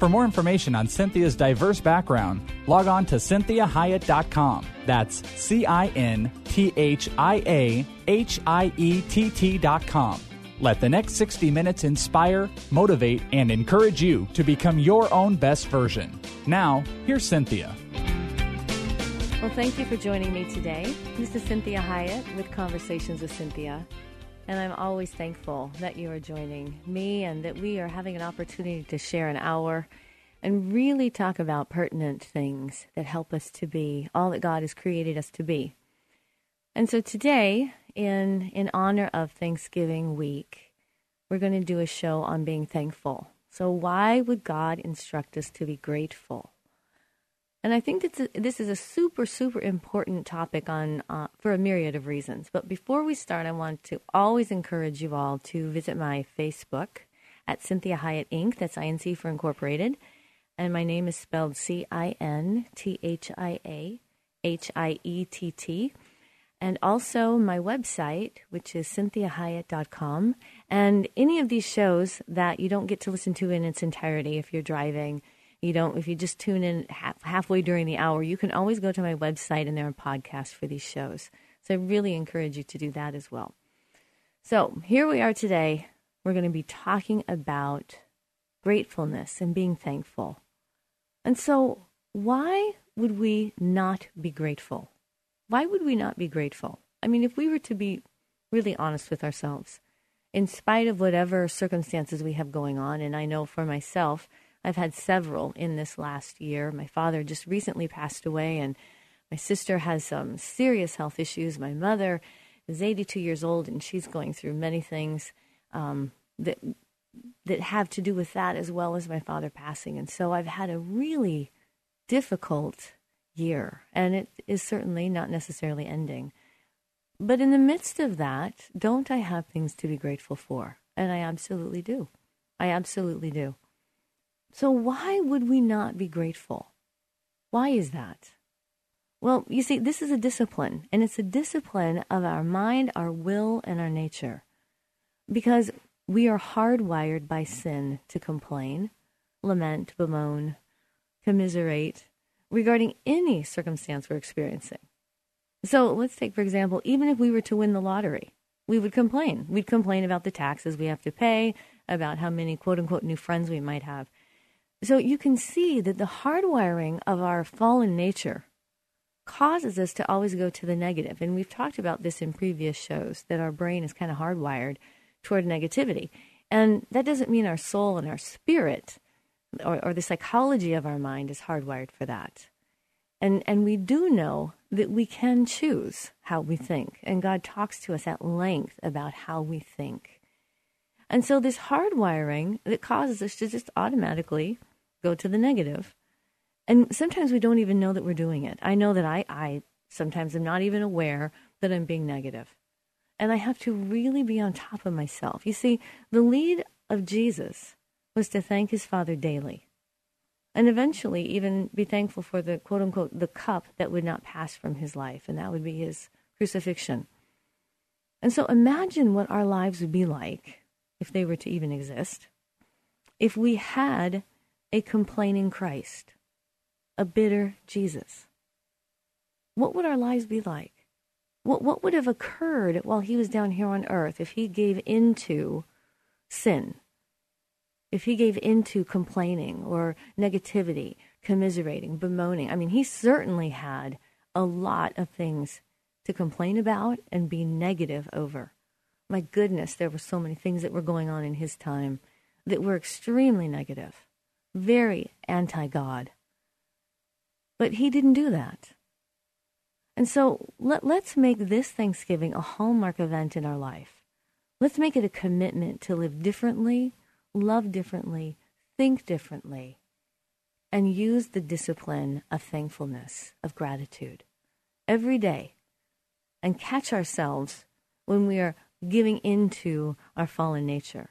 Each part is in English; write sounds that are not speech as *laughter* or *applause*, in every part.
For more information on Cinthia's diverse background, log on to cinthiahiett.com. That's C I N T H I A H I E T T.com. Let the next 60 minutes inspire, motivate, and encourage you to become your own best version. Now, here's Cinthia. Well, thank you for joining me today. This is Cinthia Hiett with Conversations with Cinthia. And I'm always thankful that you are joining me and that we are having an opportunity to share an hour and really talk about pertinent things that help us to be all that God has created us to be. And so today, in in honor of Thanksgiving week, we're going to do a show on being thankful. So why would God instruct us to be grateful? And I think that this is a super, super important topic on uh, for a myriad of reasons. But before we start, I want to always encourage you all to visit my Facebook at Cinthia Hiett Inc. That's INC for Incorporated, and my name is spelled C I N T H I A H I E T T. And also my website, which is cinthiahiett.com. And any of these shows that you don't get to listen to in its entirety if you're driving you don't if you just tune in half, halfway during the hour you can always go to my website and there are podcasts for these shows. So i really encourage you to do that as well. So here we are today. We're going to be talking about gratefulness and being thankful. And so why would we not be grateful? Why would we not be grateful? I mean if we were to be really honest with ourselves in spite of whatever circumstances we have going on and i know for myself I've had several in this last year. My father just recently passed away, and my sister has some serious health issues. My mother is 82 years old, and she's going through many things um, that that have to do with that, as well as my father passing. And so I've had a really difficult year, and it is certainly not necessarily ending. But in the midst of that, don't I have things to be grateful for? And I absolutely do. I absolutely do. So, why would we not be grateful? Why is that? Well, you see, this is a discipline, and it's a discipline of our mind, our will, and our nature. Because we are hardwired by sin to complain, lament, bemoan, commiserate regarding any circumstance we're experiencing. So let's take, for example, even if we were to win the lottery, we would complain. We'd complain about the taxes we have to pay, about how many quote unquote new friends we might have. So you can see that the hardwiring of our fallen nature causes us to always go to the negative. And we've talked about this in previous shows that our brain is kind of hardwired toward negativity. And that doesn't mean our soul and our spirit or, or the psychology of our mind is hardwired for that. And, and we do know that we can choose how we think. And God talks to us at length about how we think. And so this hardwiring that causes us to just automatically go to the negative. And sometimes we don't even know that we're doing it. I know that I, I sometimes am not even aware that I'm being negative. And I have to really be on top of myself. You see, the lead of Jesus was to thank his Father daily and eventually even be thankful for the quote unquote the cup that would not pass from his life, and that would be his crucifixion. And so imagine what our lives would be like if they were to even exist, if we had a complaining Christ, a bitter Jesus? What would our lives be like? What, what would have occurred while he was down here on earth if he gave into sin? If he gave into complaining or negativity, commiserating, bemoaning? I mean, he certainly had a lot of things to complain about and be negative over. My goodness, there were so many things that were going on in his time that were extremely negative, very anti God. But he didn't do that. And so let, let's make this Thanksgiving a hallmark event in our life. Let's make it a commitment to live differently, love differently, think differently, and use the discipline of thankfulness, of gratitude every day, and catch ourselves when we are giving into our fallen nature.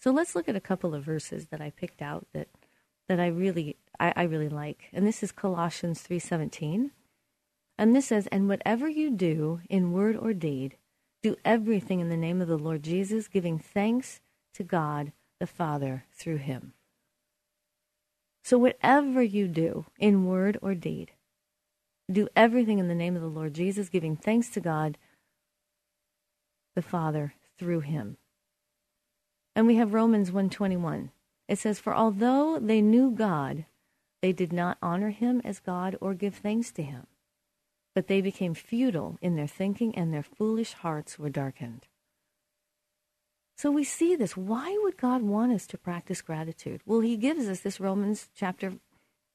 So let's look at a couple of verses that I picked out that that I really I, I really like. And this is Colossians three seventeen. And this says, And whatever you do in word or deed, do everything in the name of the Lord Jesus, giving thanks to God the Father through him. So, whatever you do in word or deed, do everything in the name of the Lord Jesus, giving thanks to God the Father through him. And we have Romans 121. It says, For although they knew God, they did not honor him as God or give thanks to him. But they became futile in their thinking, and their foolish hearts were darkened. So we see this. Why would God want us to practice gratitude? Well, he gives us this Romans chapter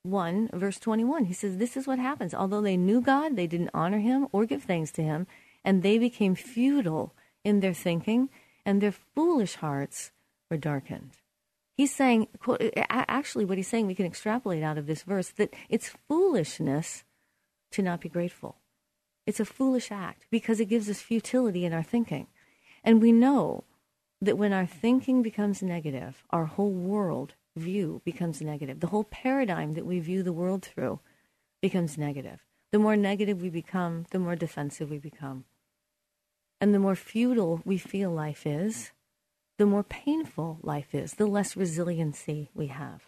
1, verse 21. He says, This is what happens. Although they knew God, they didn't honor him or give thanks to him, and they became futile in their thinking, and their foolish hearts were darkened. He's saying, actually, what he's saying, we can extrapolate out of this verse that it's foolishness to not be grateful. It's a foolish act because it gives us futility in our thinking. And we know that when our thinking becomes negative, our whole world view becomes negative. The whole paradigm that we view the world through becomes negative. The more negative we become, the more defensive we become. And the more futile we feel life is, the more painful life is, the less resiliency we have.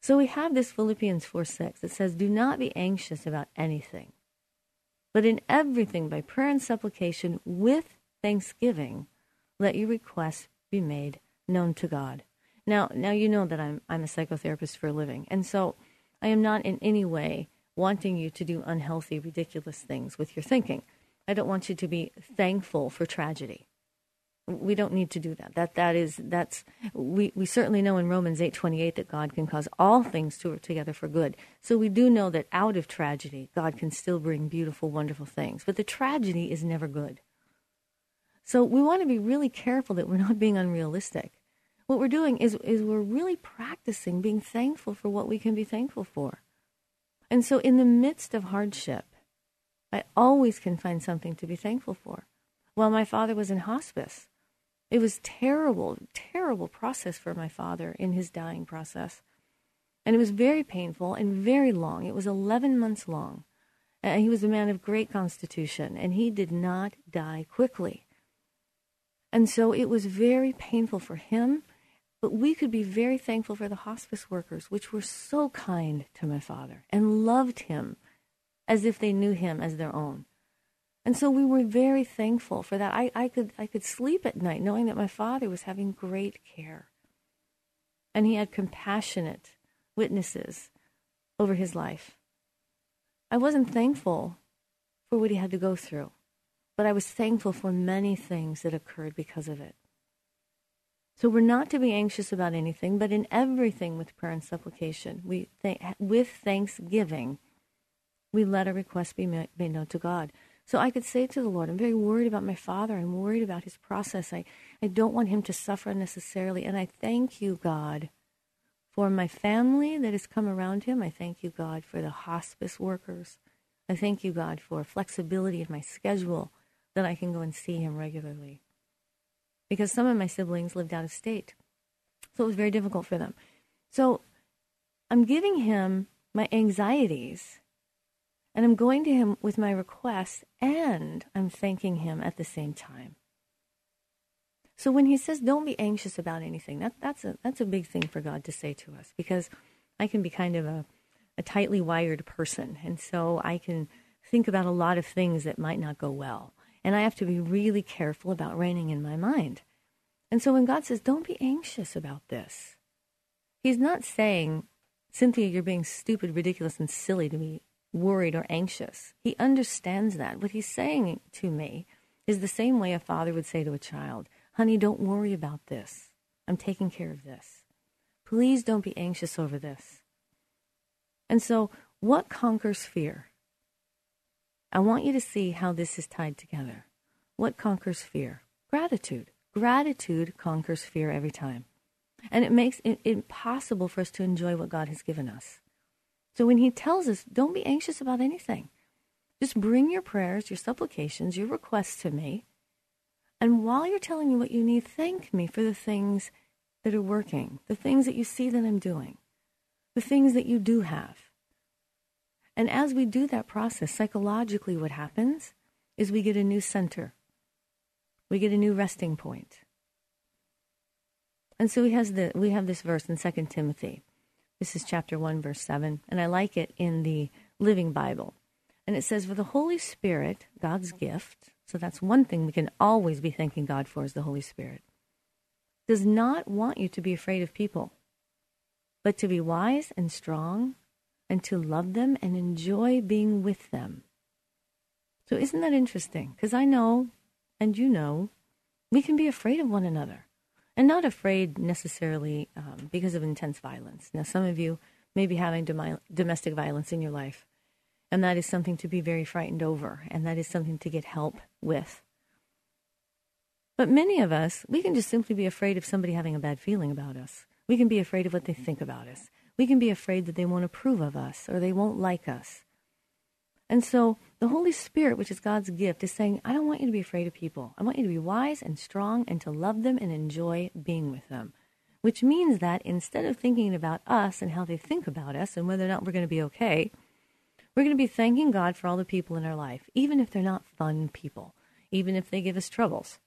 So we have this Philippians 4 6 that says, Do not be anxious about anything, but in everything by prayer and supplication with thanksgiving, let your requests be made known to God. Now, now you know that I'm I'm a psychotherapist for a living, and so I am not in any way wanting you to do unhealthy, ridiculous things with your thinking. I don't want you to be thankful for tragedy. We don't need to do that. That that is that's we, we certainly know in Romans eight twenty eight that God can cause all things to work together for good. So we do know that out of tragedy, God can still bring beautiful, wonderful things. But the tragedy is never good. So we want to be really careful that we're not being unrealistic. What we're doing is, is we're really practicing being thankful for what we can be thankful for. And so in the midst of hardship, I always can find something to be thankful for. While my father was in hospice, it was terrible, terrible process for my father in his dying process. And it was very painful and very long. It was 11 months long. And he was a man of great constitution, and he did not die quickly. And so it was very painful for him, but we could be very thankful for the hospice workers, which were so kind to my father and loved him as if they knew him as their own. And so we were very thankful for that. I, I, could, I could sleep at night knowing that my father was having great care. And he had compassionate witnesses over his life. I wasn't thankful for what he had to go through but I was thankful for many things that occurred because of it. So we're not to be anxious about anything, but in everything with prayer and supplication, we th- with thanksgiving, we let our requests be made known to God. So I could say to the Lord, I'm very worried about my father. I'm worried about his process. I, I don't want him to suffer unnecessarily. And I thank you, God, for my family that has come around him. I thank you, God, for the hospice workers. I thank you, God, for flexibility in my schedule that I can go and see him regularly. Because some of my siblings lived out of state. So it was very difficult for them. So I'm giving him my anxieties and I'm going to him with my request and I'm thanking him at the same time. So when he says don't be anxious about anything, that, that's a that's a big thing for God to say to us because I can be kind of a, a tightly wired person and so I can think about a lot of things that might not go well. And I have to be really careful about reining in my mind. And so when God says, don't be anxious about this, He's not saying, Cinthia, you're being stupid, ridiculous, and silly to be worried or anxious. He understands that. What he's saying to me is the same way a father would say to a child Honey, don't worry about this. I'm taking care of this. Please don't be anxious over this. And so, what conquers fear? I want you to see how this is tied together. What conquers fear? Gratitude. Gratitude conquers fear every time. And it makes it impossible for us to enjoy what God has given us. So when He tells us, don't be anxious about anything, just bring your prayers, your supplications, your requests to me. And while you're telling me what you need, thank me for the things that are working, the things that you see that I'm doing, the things that you do have. And as we do that process, psychologically, what happens is we get a new center, we get a new resting point. And so he has the, we have this verse in 2 Timothy. This is chapter 1, verse 7. And I like it in the Living Bible. And it says, For the Holy Spirit, God's gift, so that's one thing we can always be thanking God for is the Holy Spirit, does not want you to be afraid of people, but to be wise and strong and to love them and enjoy being with them. So, isn't that interesting? Because I know, and you know, we can be afraid of one another. And not afraid necessarily um, because of intense violence. Now, some of you may be having dom- domestic violence in your life, and that is something to be very frightened over, and that is something to get help with. But many of us, we can just simply be afraid of somebody having a bad feeling about us. We can be afraid of what they think about us. We can be afraid that they won't approve of us or they won't like us. And so the Holy Spirit, which is God's gift, is saying, I don't want you to be afraid of people. I want you to be wise and strong and to love them and enjoy being with them. Which means that instead of thinking about us and how they think about us and whether or not we're going to be okay, we're going to be thanking God for all the people in our life, even if they're not fun people, even if they give us troubles.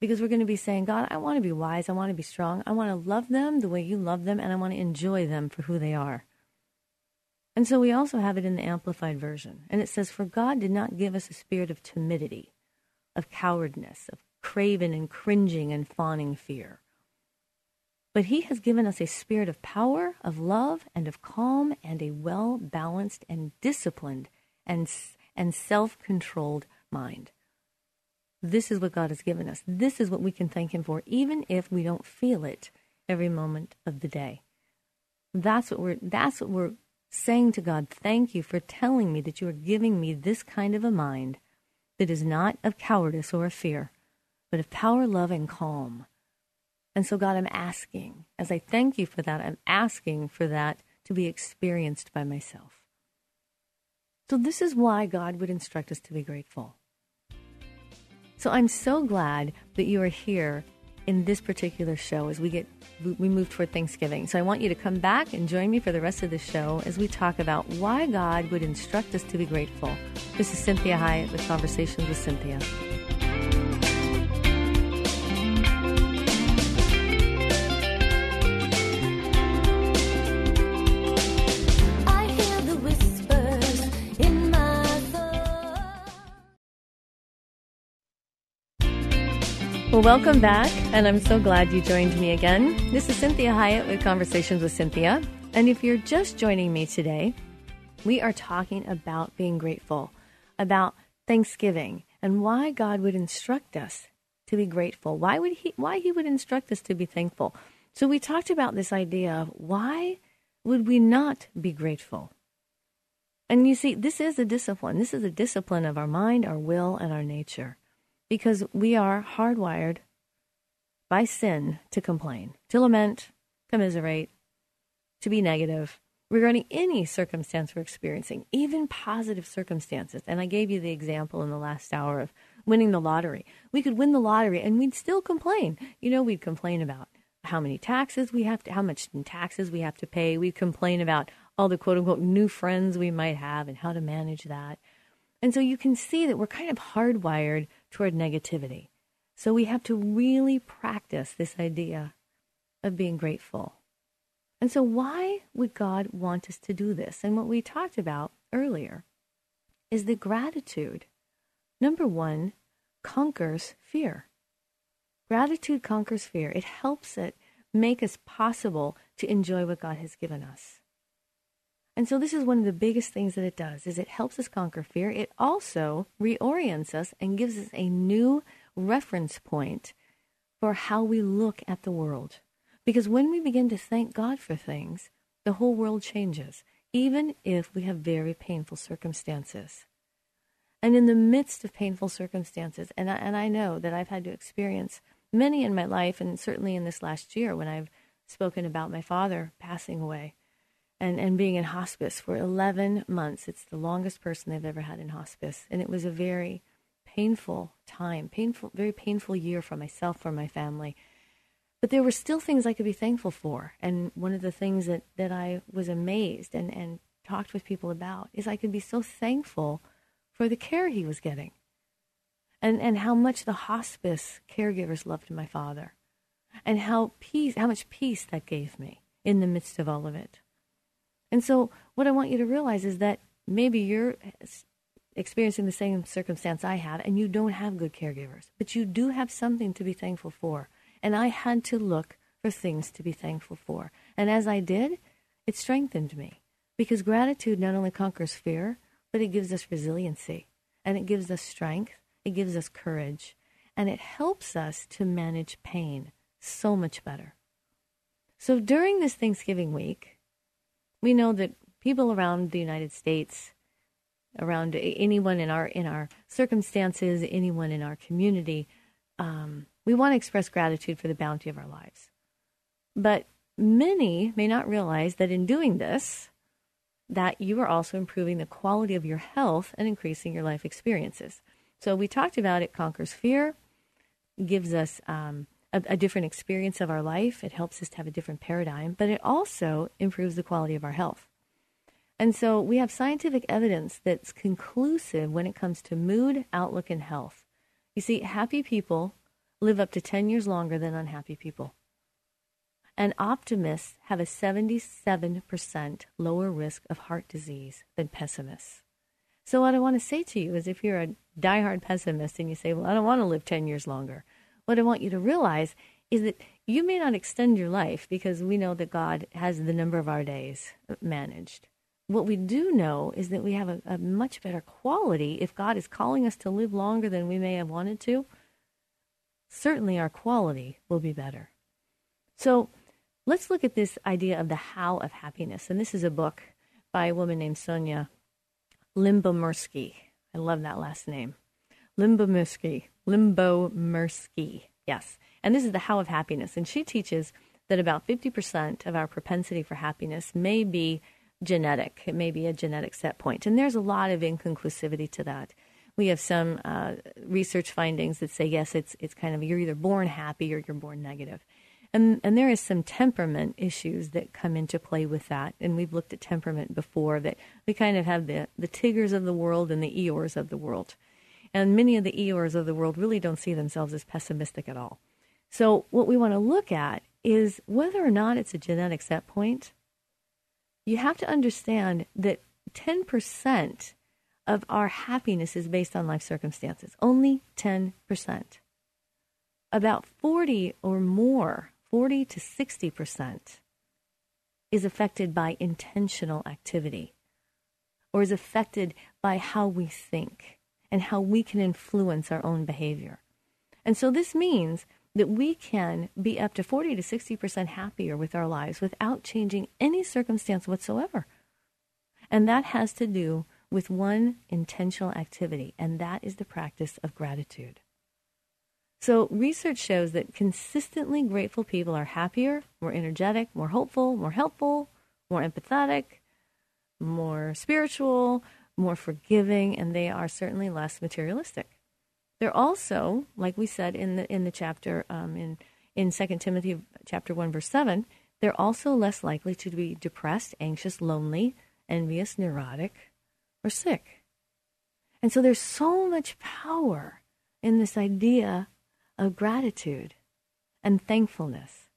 Because we're going to be saying, God, I want to be wise. I want to be strong. I want to love them the way you love them, and I want to enjoy them for who they are. And so we also have it in the Amplified Version. And it says, For God did not give us a spirit of timidity, of cowardness, of craven and cringing and fawning fear. But He has given us a spirit of power, of love, and of calm, and a well balanced and disciplined and, and self controlled mind. This is what God has given us. This is what we can thank Him for, even if we don't feel it every moment of the day. That's what we're, that's what we're saying to God, Thank you for telling me that you are giving me this kind of a mind that is not of cowardice or of fear, but of power, love, and calm. And so, God, I'm asking, as I thank you for that, I'm asking for that to be experienced by myself. So, this is why God would instruct us to be grateful. So, I'm so glad that you are here in this particular show as we get we move toward Thanksgiving. So I want you to come back and join me for the rest of the show as we talk about why God would instruct us to be grateful. This is Cinthia Hiett with Conversations with Cinthia. Well, welcome back, and I'm so glad you joined me again. This is Cinthia Hiett with Conversations with Cinthia. And if you're just joining me today, we are talking about being grateful, about Thanksgiving, and why God would instruct us to be grateful. Why would he why he would instruct us to be thankful? So we talked about this idea of why would we not be grateful? And you see, this is a discipline. This is a discipline of our mind, our will, and our nature because we are hardwired by sin to complain, to lament, commiserate, to be negative regarding any circumstance we're experiencing, even positive circumstances. And I gave you the example in the last hour of winning the lottery. We could win the lottery and we'd still complain. You know, we'd complain about how many taxes we have to, how much in taxes we have to pay. We'd complain about all the quote unquote new friends we might have and how to manage that. And so you can see that we're kind of hardwired toward negativity. So we have to really practice this idea of being grateful. And so, why would God want us to do this? And what we talked about earlier is that gratitude, number one, conquers fear. Gratitude conquers fear. It helps it make us possible to enjoy what God has given us. And so this is one of the biggest things that it does is it helps us conquer fear. It also reorients us and gives us a new reference point for how we look at the world. Because when we begin to thank God for things, the whole world changes, even if we have very painful circumstances. And in the midst of painful circumstances, and I, and I know that I've had to experience many in my life, and certainly in this last year when I've spoken about my father passing away and, and being in hospice for 11 months. It's the longest person they've ever had in hospice. And it was a very painful time, painful, very painful year for myself, for my family. But there were still things I could be thankful for. And one of the things that, that I was amazed and, and talked with people about is I could be so thankful for the care he was getting and, and how much the hospice caregivers loved my father and how peace how much peace that gave me in the midst of all of it. And so what I want you to realize is that maybe you're experiencing the same circumstance I have and you don't have good caregivers, but you do have something to be thankful for. And I had to look for things to be thankful for. And as I did, it strengthened me because gratitude not only conquers fear, but it gives us resiliency and it gives us strength, it gives us courage, and it helps us to manage pain so much better. So during this Thanksgiving week, we know that people around the United States, around anyone in our in our circumstances, anyone in our community, um, we want to express gratitude for the bounty of our lives. But many may not realize that in doing this, that you are also improving the quality of your health and increasing your life experiences. So we talked about it conquers fear, gives us um, a, a different experience of our life. It helps us to have a different paradigm, but it also improves the quality of our health. And so we have scientific evidence that's conclusive when it comes to mood, outlook, and health. You see, happy people live up to 10 years longer than unhappy people. And optimists have a 77% lower risk of heart disease than pessimists. So, what I want to say to you is if you're a diehard pessimist and you say, Well, I don't want to live 10 years longer, what I want you to realize is that you may not extend your life because we know that God has the number of our days managed. What we do know is that we have a, a, much better quality if God is calling us to live longer than we may have wanted to. Certainly, our quality will be better. So, let's look at this idea of the how of happiness. And this is a book by a woman named Sonja Lyubomirsky. I love that last name. Lyubomirsky. Lyubomirsky. Yes. And this is the How of Happiness. And she teaches that about 50% of our propensity for happiness may be genetic. It may be a genetic set point. And there's a lot of inconclusivity to that. We have some uh, research findings that say, yes, it's, it's kind of you're either born happy or you're born negative. And, and there is some temperament issues that come into play with that. And we've looked at temperament before that we kind of have the, the Tiggers of the world and the Eeyores of the world. And many of the Eeyores of the world really don't see themselves as pessimistic at all. So, what we want to look at is whether or not it's a genetic set point. You have to understand that 10% of our happiness is based on life circumstances, only 10%. About 40 or more, 40 to 60%, is affected by intentional activity or is affected by how we think and how we can influence our own behavior. And so this means that we can be up to 40 to 60% happier with our lives without changing any circumstance whatsoever. And that has to do with one intentional activity, and that is the practice of gratitude. So, research shows that consistently grateful people are happier, more energetic, more hopeful, more helpful, more empathetic, more spiritual, more forgiving, and they are certainly less materialistic. They're also, like we said in the in the chapter um, in in Second Timothy chapter one verse seven, they're also less likely to be depressed, anxious, lonely, envious, neurotic, or sick. And so there's so much power in this idea of gratitude and thankfulness.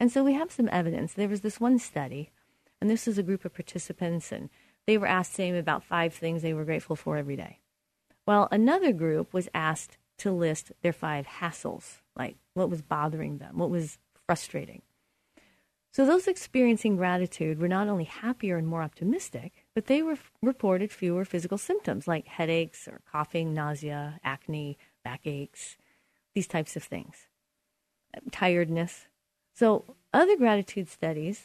And so we have some evidence. There was this one study, and this is a group of participants, and they were asked to name about five things they were grateful for every day. Well, another group was asked to list their five hassles, like what was bothering them, what was frustrating. So those experiencing gratitude were not only happier and more optimistic, but they re- reported fewer physical symptoms like headaches or coughing, nausea, acne, backaches, these types of things, tiredness. So other gratitude studies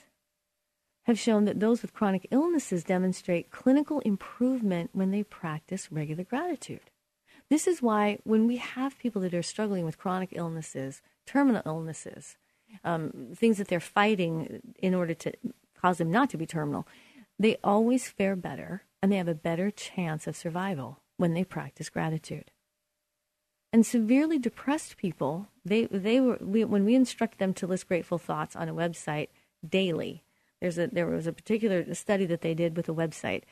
have shown that those with chronic illnesses demonstrate clinical improvement when they practice regular gratitude. This is why when we have people that are struggling with chronic illnesses, terminal illnesses, um, things that they're fighting in order to cause them not to be terminal, they always fare better and they have a better chance of survival when they practice gratitude. And severely depressed people, they, they were, we, when we instruct them to list grateful thoughts on a website daily, there's a, there was a particular study that they did with a website,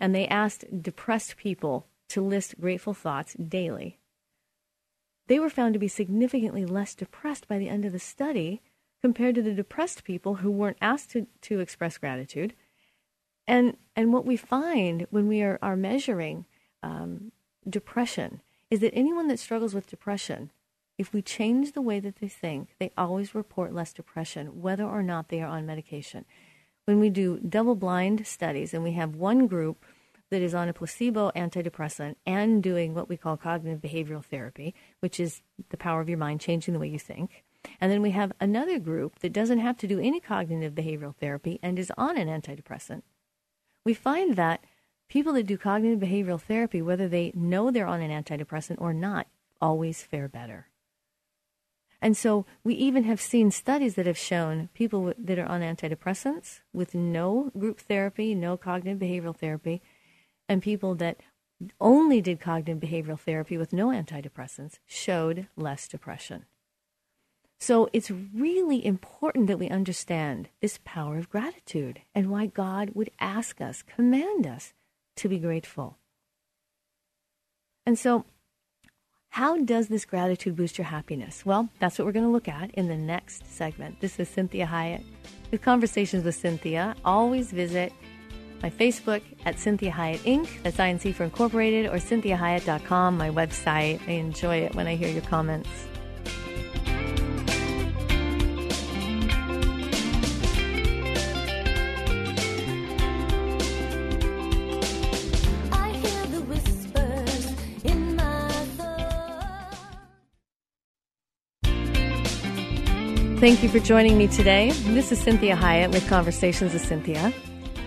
and they asked depressed people to list grateful thoughts daily. They were found to be significantly less depressed by the end of the study compared to the depressed people who weren't asked to, to express gratitude. And, and what we find when we are, are measuring um, depression is that anyone that struggles with depression, if we change the way that they think, they always report less depression, whether or not they are on medication. When we do double blind studies and we have one group that is on a placebo antidepressant and doing what we call cognitive behavioral therapy, which is the power of your mind changing the way you think. And then we have another group that doesn't have to do any cognitive behavioral therapy and is on an antidepressant. We find that people that do cognitive behavioral therapy, whether they know they're on an antidepressant or not, always fare better. And so we even have seen studies that have shown people that are on antidepressants with no group therapy, no cognitive behavioral therapy, and people that only did cognitive behavioral therapy with no antidepressants showed less depression. So it's really important that we understand this power of gratitude and why God would ask us, command us to be grateful. And so, how does this gratitude boost your happiness? Well, that's what we're going to look at in the next segment. This is Cinthia Hiett with Conversations with Cinthia. Always visit my Facebook at Cinthia Hiett Inc. That's INC for Incorporated or CinthiaHiett.com, my website. I enjoy it when I hear your comments. Thank you for joining me today. This is Cinthia Hiett with Conversations with Cinthia,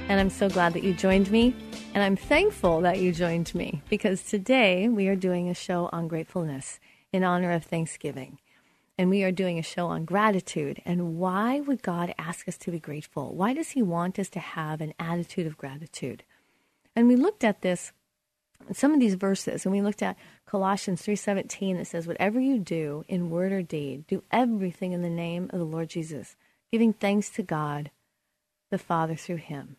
And I'm so glad that you joined me. And I'm thankful that you joined me because today we are doing a show on gratefulness in honor of Thanksgiving. And we are doing a show on gratitude. And why would God ask us to be grateful? Why does He want us to have an attitude of gratitude? And we looked at this some of these verses and we looked at colossians 3.17 that says whatever you do in word or deed do everything in the name of the lord jesus giving thanks to god the father through him.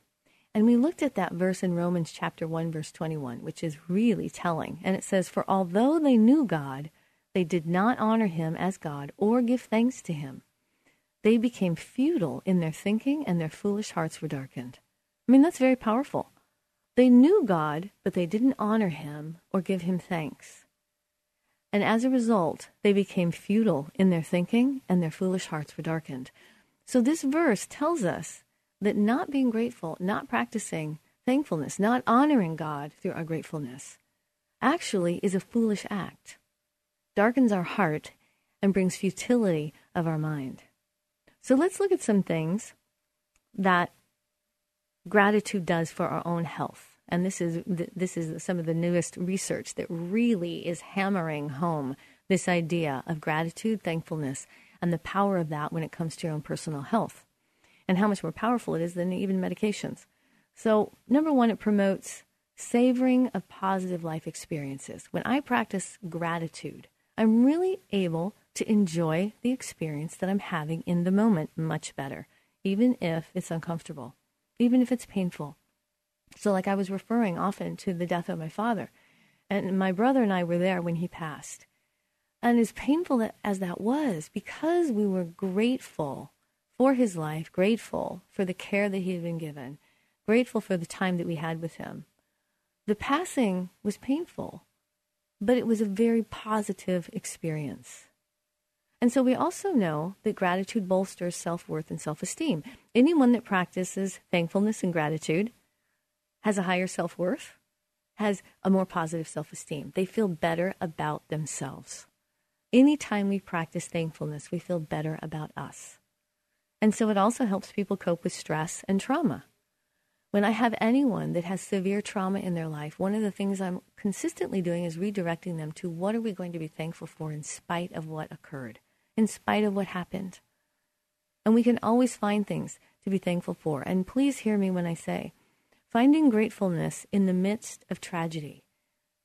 And we looked at that verse in romans chapter 1 verse 21 which is really telling. And it says for although they knew god they did not honor him as god or give thanks to him. They became futile in their thinking and their foolish hearts were darkened. I mean that's very powerful they knew God, but they didn't honor him or give him thanks. And as a result, they became futile in their thinking and their foolish hearts were darkened. So this verse tells us that not being grateful, not practicing thankfulness, not honoring God through our gratefulness, actually is a foolish act, darkens our heart, and brings futility of our mind. So let's look at some things that gratitude does for our own health. And this is this is some of the newest research that really is hammering home this idea of gratitude, thankfulness, and the power of that when it comes to your own personal health, and how much more powerful it is than even medications. So, number one, it promotes savoring of positive life experiences. When I practice gratitude, I'm really able to enjoy the experience that I'm having in the moment much better, even if it's uncomfortable even if it's painful. So, like I was referring often to the death of my father, and my brother and I were there when he passed. And as painful as that was, because we were grateful for his life, grateful for the care that he had been given, grateful for the time that we had with him, the passing was painful, but it was a very positive experience. And so we also know that gratitude bolsters self worth and self esteem. Anyone that practices thankfulness and gratitude has a higher self worth, has a more positive self esteem. They feel better about themselves. Anytime we practice thankfulness, we feel better about us. And so it also helps people cope with stress and trauma. When I have anyone that has severe trauma in their life, one of the things I'm consistently doing is redirecting them to what are we going to be thankful for in spite of what occurred, in spite of what happened. And we can always find things to be thankful for. And please hear me when I say, finding gratefulness in the midst of tragedy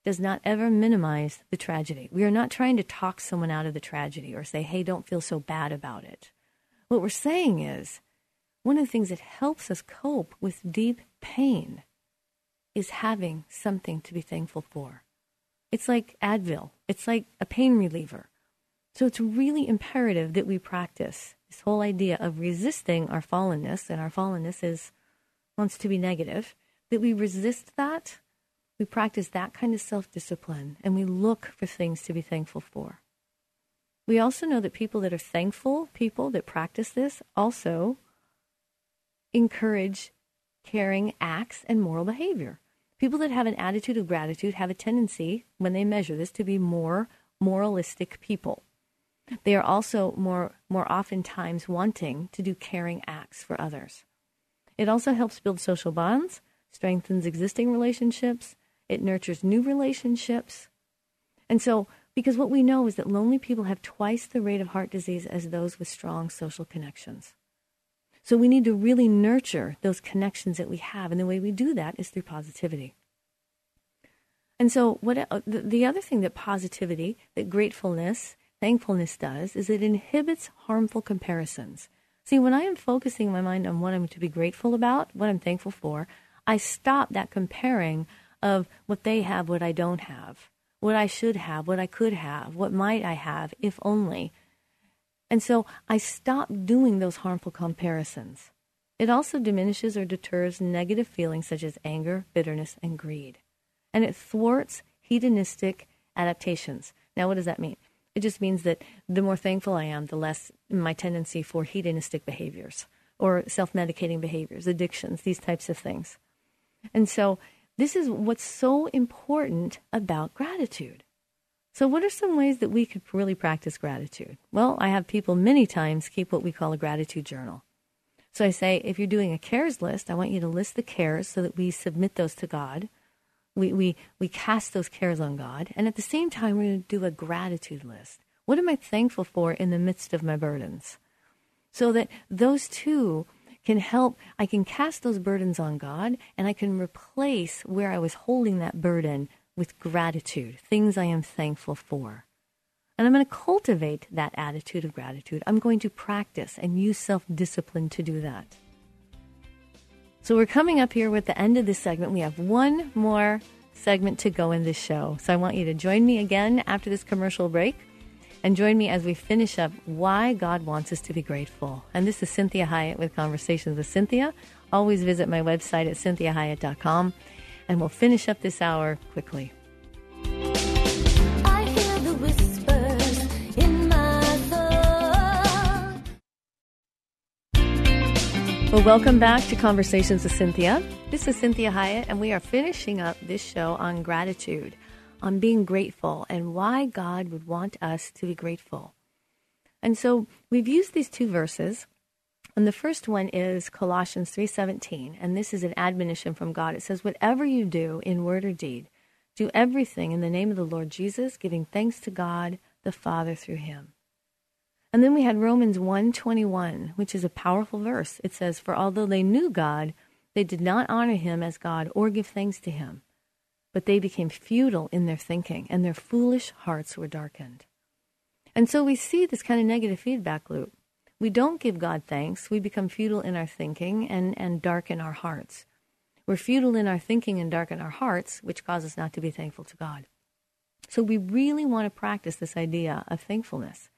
does not ever minimize the tragedy. We are not trying to talk someone out of the tragedy or say, hey, don't feel so bad about it. What we're saying is, one of the things that helps us cope with deep pain is having something to be thankful for. It's like Advil, it's like a pain reliever. So it's really imperative that we practice this whole idea of resisting our fallenness, and our fallenness is wants to be negative, that we resist that, we practice that kind of self discipline, and we look for things to be thankful for. We also know that people that are thankful, people that practice this, also encourage caring acts and moral behavior. People that have an attitude of gratitude have a tendency, when they measure this, to be more moralistic people. They are also more, more oftentimes wanting to do caring acts for others. It also helps build social bonds, strengthens existing relationships, it nurtures new relationships. And so, because what we know is that lonely people have twice the rate of heart disease as those with strong social connections. So we need to really nurture those connections that we have. And the way we do that is through positivity. And so, what uh, the other thing that positivity, that gratefulness, thankfulness does is it inhibits harmful comparisons. See, when I am focusing my mind on what I'm to be grateful about, what I'm thankful for, I stop that comparing of what they have, what I don't have, what I should have, what I could have, what might I have, if only. And so I stop doing those harmful comparisons. It also diminishes or deters negative feelings such as anger, bitterness, and greed. And it thwarts hedonistic adaptations. Now, what does that mean? It just means that the more thankful I am, the less my tendency for hedonistic behaviors or self medicating behaviors, addictions, these types of things. And so, this is what's so important about gratitude. So, what are some ways that we could really practice gratitude? Well, I have people many times keep what we call a gratitude journal. So, I say, if you're doing a cares list, I want you to list the cares so that we submit those to God. We, we, we cast those cares on God. And at the same time, we're going to do a gratitude list. What am I thankful for in the midst of my burdens? So that those two can help, I can cast those burdens on God and I can replace where I was holding that burden with gratitude, things I am thankful for. And I'm going to cultivate that attitude of gratitude. I'm going to practice and use self discipline to do that. So we're coming up here with the end of this segment. We have one more segment to go in this show. So I want you to join me again after this commercial break and join me as we finish up why God wants us to be grateful. And this is Cinthia Hiett with Conversations with Cinthia. Always visit my website at cinthiahiett.com and we'll finish up this hour quickly. Well, welcome back to Conversations with Cinthia. This is Cinthia Hiett, and we are finishing up this show on gratitude, on being grateful, and why God would want us to be grateful. And so we've used these two verses and the first one is Colossians 3:17, and this is an admonition from God. It says, "Whatever you do in word or deed, do everything in the name of the Lord Jesus, giving thanks to God the Father through him." And then we had Romans 1:21, which is a powerful verse. It says, "For although they knew God, they did not honor him as God or give thanks to him, but they became futile in their thinking, and their foolish hearts were darkened." And so we see this kind of negative feedback loop we don't give God thanks, we become futile in our thinking and, and darken our hearts. We're futile in our thinking and darken our hearts, which causes us not to be thankful to God. So we really want to practice this idea of thankfulness.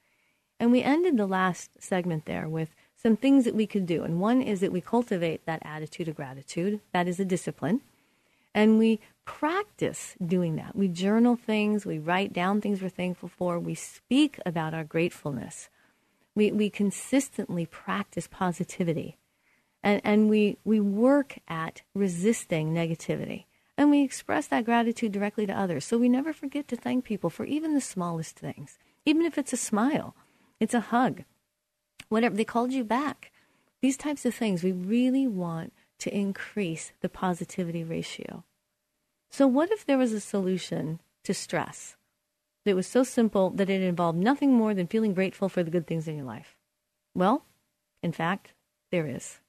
And we ended the last segment there with some things that we could do. And one is that we cultivate that attitude of gratitude. That is a discipline. And we practice doing that. We journal things, we write down things we're thankful for, we speak about our gratefulness. We, we consistently practice positivity. And, and we, we work at resisting negativity. And we express that gratitude directly to others. So we never forget to thank people for even the smallest things, even if it's a smile, it's a hug, whatever. They called you back. These types of things, we really want to increase the positivity ratio. So, what if there was a solution to stress that was so simple that it involved nothing more than feeling grateful for the good things in your life? Well, in fact, there is.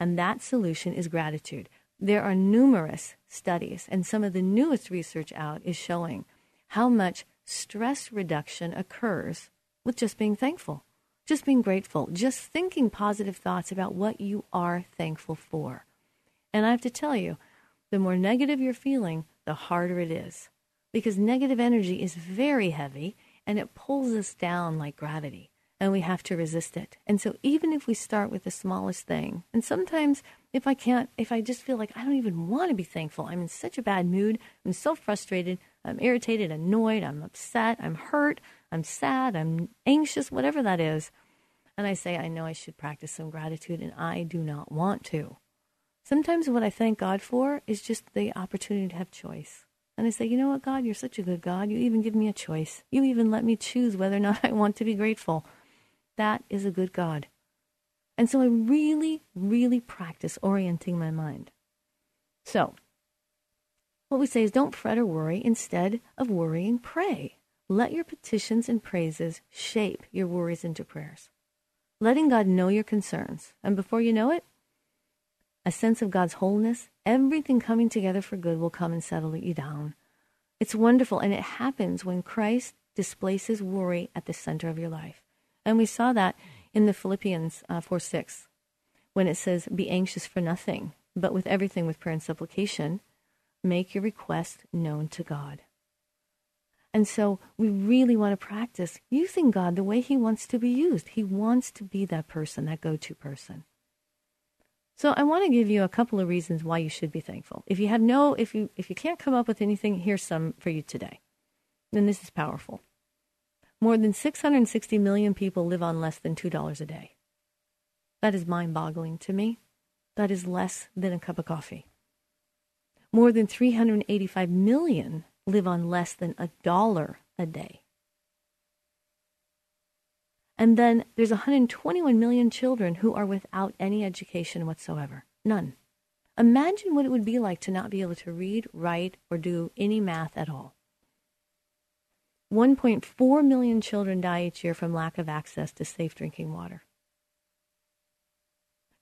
And that solution is gratitude. There are numerous studies, and some of the newest research out is showing how much stress reduction occurs with just being thankful, just being grateful, just thinking positive thoughts about what you are thankful for. And I have to tell you, the more negative you're feeling, the harder it is. Because negative energy is very heavy and it pulls us down like gravity, and we have to resist it. And so, even if we start with the smallest thing, and sometimes if I can't, if I just feel like I don't even want to be thankful, I'm in such a bad mood, I'm so frustrated, I'm irritated, annoyed, I'm upset, I'm hurt, I'm sad, I'm anxious, whatever that is. And I say, I know I should practice some gratitude, and I do not want to. Sometimes what I thank God for is just the opportunity to have choice. And I say, you know what, God, you're such a good God. You even give me a choice. You even let me choose whether or not *laughs* I want to be grateful. That is a good God. And so I really, really practice orienting my mind. So, what we say is don't fret or worry. Instead of worrying, pray. Let your petitions and praises shape your worries into prayers. Letting God know your concerns. And before you know it, a sense of God's wholeness, everything coming together for good will come and settle you down. It's wonderful, and it happens when Christ displaces worry at the center of your life. And we saw that in the Philippians uh, 4 6, when it says, Be anxious for nothing, but with everything with prayer and supplication, make your request known to God. And so we really want to practice using God the way He wants to be used. He wants to be that person, that go to person. So I want to give you a couple of reasons why you should be thankful. If you have no, if you if you can't come up with anything, here's some for you today. And this is powerful. More than 660 million people live on less than $2 a day. That is mind boggling to me. That is less than a cup of coffee. More than 385 million live on less than a dollar a day. And then there's 121 million children who are without any education whatsoever. None. Imagine what it would be like to not be able to read, write, or do any math at all. 1.4 million children die each year from lack of access to safe drinking water.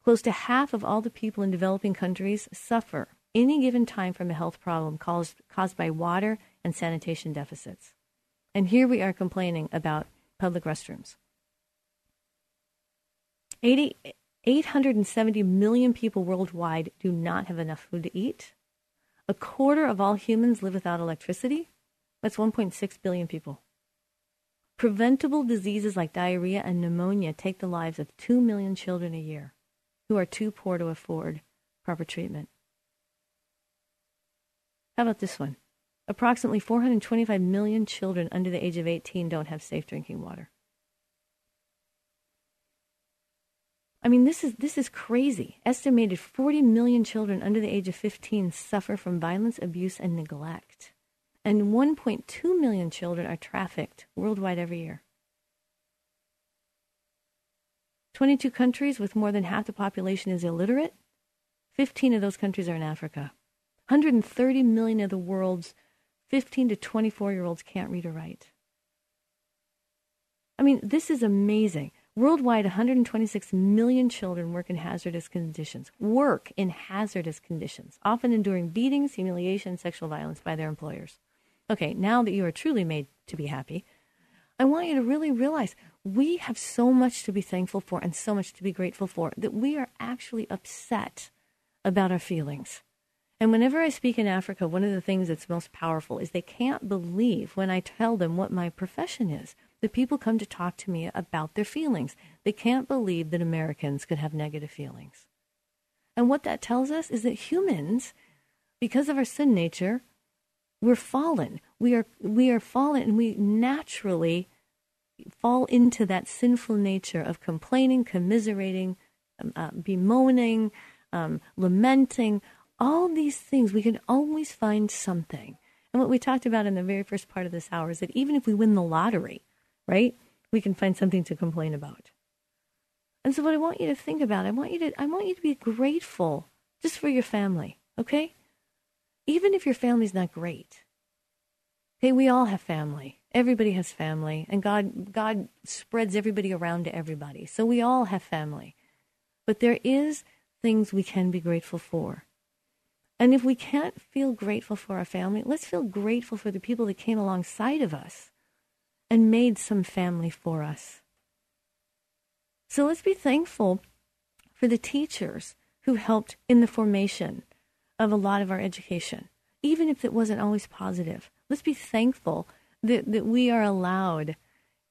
Close to half of all the people in developing countries suffer any given time from a health problem caused, caused by water and sanitation deficits. And here we are complaining about public restrooms. 80, 870 million people worldwide do not have enough food to eat. A quarter of all humans live without electricity. That's 1.6 billion people. Preventable diseases like diarrhea and pneumonia take the lives of 2 million children a year who are too poor to afford proper treatment. How about this one? Approximately 425 million children under the age of 18 don't have safe drinking water. I mean, this is this is crazy. Estimated 40 million children under the age of 15 suffer from violence, abuse, and neglect, and 1.2 million children are trafficked worldwide every year. 22 countries with more than half the population is illiterate. 15 of those countries are in Africa. 130 million of the world's 15 to 24 year olds can't read or write. I mean, this is amazing. Worldwide, 126 million children work in hazardous conditions. Work in hazardous conditions, often enduring beatings, humiliation, sexual violence by their employers. Okay, now that you are truly made to be happy, I want you to really realize we have so much to be thankful for and so much to be grateful for that we are actually upset about our feelings. And whenever I speak in Africa, one of the things that's most powerful is they can't believe when I tell them what my profession is the people come to talk to me about their feelings. They can't believe that Americans could have negative feelings. And what that tells us is that humans because of our sin nature, we're fallen. We are we are fallen, and we naturally fall into that sinful nature of complaining, commiserating, um, uh, bemoaning, um, lamenting. All these things, we can always find something. And what we talked about in the very first part of this hour is that even if we win the lottery, right, we can find something to complain about. And so what I want you to think about, I want you to I want you to be grateful just for your family, okay? Even if your family's not great. Okay, we all have family. Everybody has family, and God God spreads everybody around to everybody. So we all have family. But there is things we can be grateful for. And if we can't feel grateful for our family, let's feel grateful for the people that came alongside of us and made some family for us. So let's be thankful for the teachers who helped in the formation of a lot of our education, even if it wasn't always positive. Let's be thankful that, that we are allowed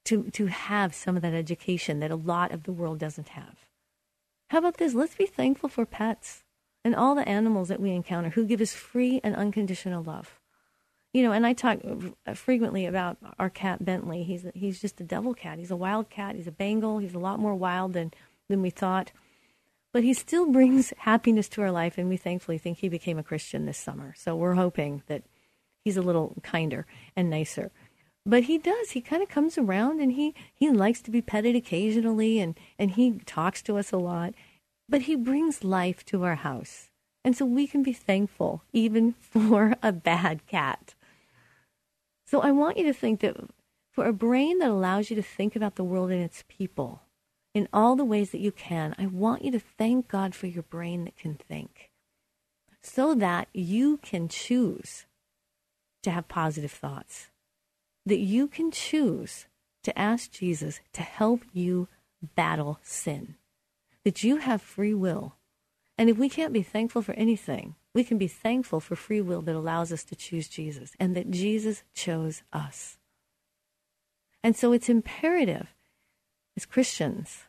to, to have some of that education that a lot of the world doesn't have. How about this? Let's be thankful for pets and all the animals that we encounter who give us free and unconditional love you know, and I talk frequently about our cat Bentley. He's he's just a devil cat. He's a wild cat. He's a Bengal. He's a lot more wild than than we thought, but he still brings happiness to our life. And we thankfully think he became a Christian this summer. So we're hoping that he's a little kinder and nicer. But he does. He kind of comes around and he he likes to be petted occasionally and and he talks to us a lot. But he brings life to our house. And so we can be thankful even *laughs* for a bad cat. So I want you to think that for a brain that allows you to think about the world and its people in all the ways that you can, I want you to thank God for your brain that can think so that you can choose to have positive thoughts, that you can choose to ask Jesus to help you battle sin, that you have free will. And if we can't be thankful for anything, we can be thankful for free will that allows us to choose Jesus and that Jesus chose us. And so it's imperative as Christians,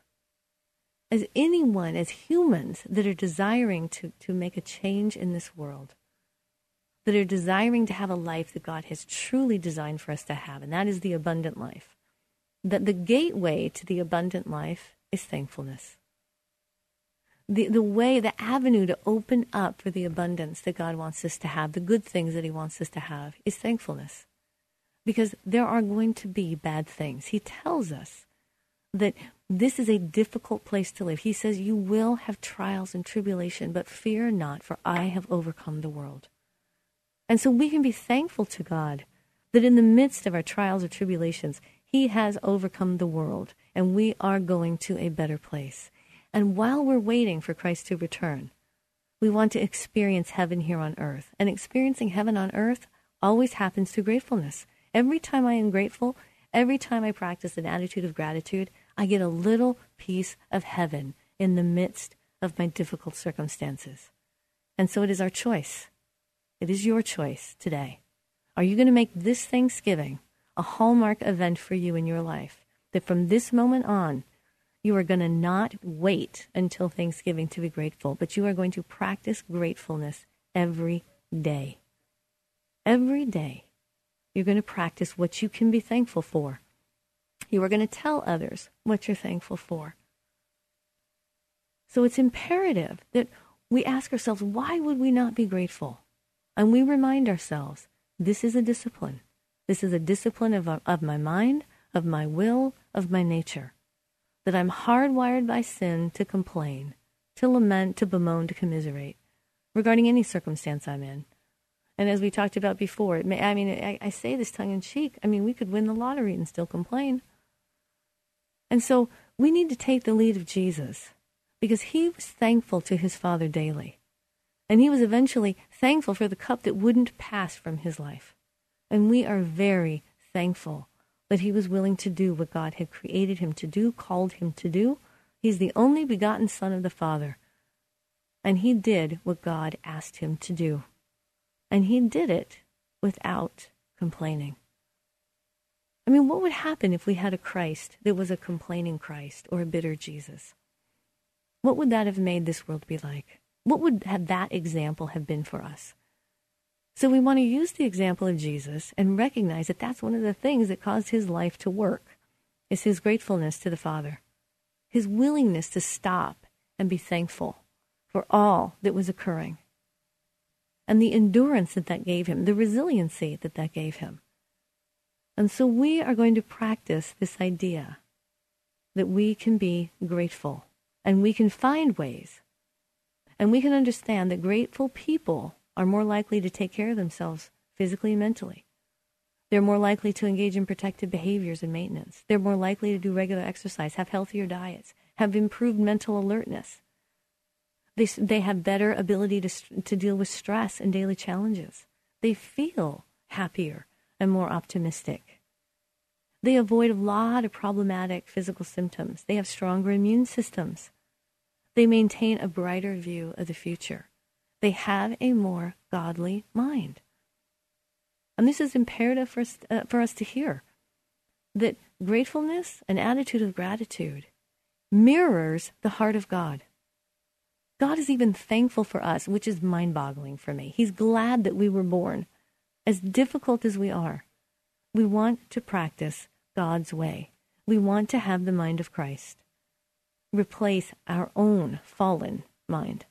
as anyone, as humans that are desiring to, to make a change in this world, that are desiring to have a life that God has truly designed for us to have, and that is the abundant life. That the gateway to the abundant life is thankfulness the, the way, the avenue to open up for the abundance that God wants us to have, the good things that He wants us to have, is thankfulness. Because there are going to be bad things. He tells us that this is a difficult place to live. He says, You will have trials and tribulation, but fear not, for I have overcome the world. And so we can be thankful to God that in the midst of our trials or tribulations, He has overcome the world, and we are going to a better place. And while we're waiting for Christ to return, we want to experience heaven here on earth. And experiencing heaven on earth always happens through gratefulness. Every time I am grateful, every time I practice an attitude of gratitude, I get a little piece of heaven in the midst of my difficult circumstances. And so it is our choice. It is your choice today. Are you going to make this Thanksgiving a hallmark event for you in your life? That from this moment on, you are going to not wait until Thanksgiving to be grateful, but you are going to practice gratefulness every day. Every day, you're going to practice what you can be thankful for. You are going to tell others what you're thankful for. So it's imperative that we ask ourselves, why would we not be grateful? And we remind ourselves, this is a discipline. This is a discipline of, of my mind, of my will, of my nature that I'm hardwired by sin to complain, to lament, to bemoan, to commiserate regarding any circumstance I'm in. And as we talked about before, may, I mean, I, I say this tongue in cheek. I mean, we could win the lottery and still complain. And so we need to take the lead of Jesus because he was thankful to his Father daily. And he was eventually thankful for the cup that wouldn't pass from his life. And we are very thankful that he was willing to do what God had created him to do, called him to do. He's the only begotten Son of the Father. And he did what God asked him to do. And he did it without complaining. I mean, what would happen if we had a Christ that was a complaining Christ or a bitter Jesus? What would that have made this world be like? What would that example have been for us? So we want to use the example of Jesus and recognize that that's one of the things that caused his life to work is his gratefulness to the Father, his willingness to stop and be thankful for all that was occurring, and the endurance that that gave him, the resiliency that that gave him. And so we are going to practice this idea that we can be grateful and we can find ways and we can understand that grateful people are more likely to take care of themselves physically and mentally. They're more likely to engage in protective behaviors and maintenance. They're more likely to do regular exercise, have healthier diets, have improved mental alertness. They, they have better ability to, to deal with stress and daily challenges. They feel happier and more optimistic. They avoid a lot of problematic physical symptoms. They have stronger immune systems. They maintain a brighter view of the future. They have a more godly mind. And this is imperative for us, uh, for us to hear that gratefulness, an attitude of gratitude, mirrors the heart of God. God is even thankful for us, which is mind boggling for me. He's glad that we were born. As difficult as we are, we want to practice God's way. We want to have the mind of Christ, replace our own fallen mind.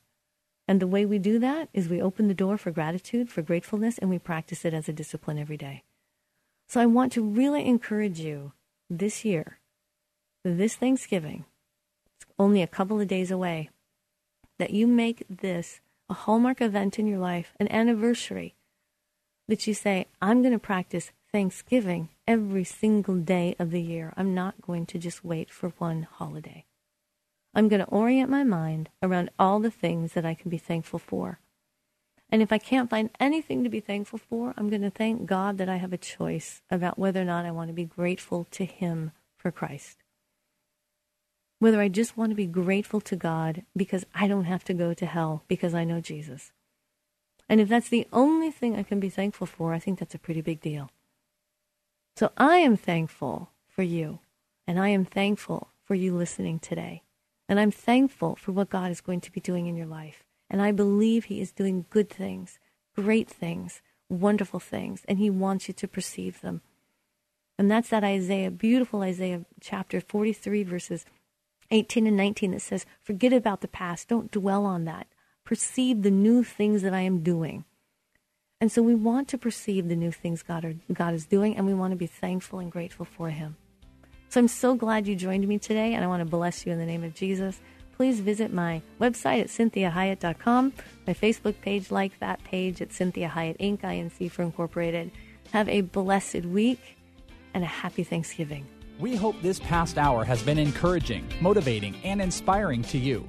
And the way we do that is we open the door for gratitude, for gratefulness, and we practice it as a discipline every day. So I want to really encourage you this year, this Thanksgiving, it's only a couple of days away, that you make this a hallmark event in your life, an anniversary, that you say, I'm going to practice Thanksgiving every single day of the year. I'm not going to just wait for one holiday. I'm going to orient my mind around all the things that I can be thankful for. And if I can't find anything to be thankful for, I'm going to thank God that I have a choice about whether or not I want to be grateful to Him for Christ. Whether I just want to be grateful to God because I don't have to go to hell because I know Jesus. And if that's the only thing I can be thankful for, I think that's a pretty big deal. So I am thankful for you, and I am thankful for you listening today. And I'm thankful for what God is going to be doing in your life. And I believe He is doing good things, great things, wonderful things, and He wants you to perceive them. And that's that Isaiah, beautiful Isaiah chapter 43, verses 18 and 19 that says, Forget about the past. Don't dwell on that. Perceive the new things that I am doing. And so we want to perceive the new things God, are, God is doing, and we want to be thankful and grateful for Him. So I'm so glad you joined me today, and I want to bless you in the name of Jesus. Please visit my website at cinthiahiett.com, my Facebook page, like that page at Cinthia Hiett Inc., INC for Incorporated. Have a blessed week and a happy Thanksgiving. We hope this past hour has been encouraging, motivating, and inspiring to you.